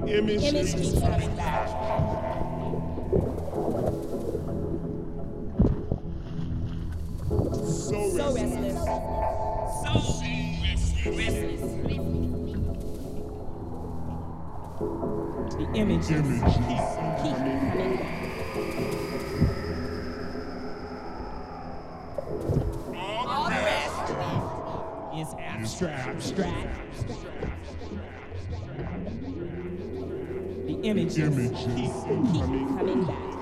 The image, keeps coming back. so, restless. So restless. So restless. The Image The images Image keep coming. coming. Coming back.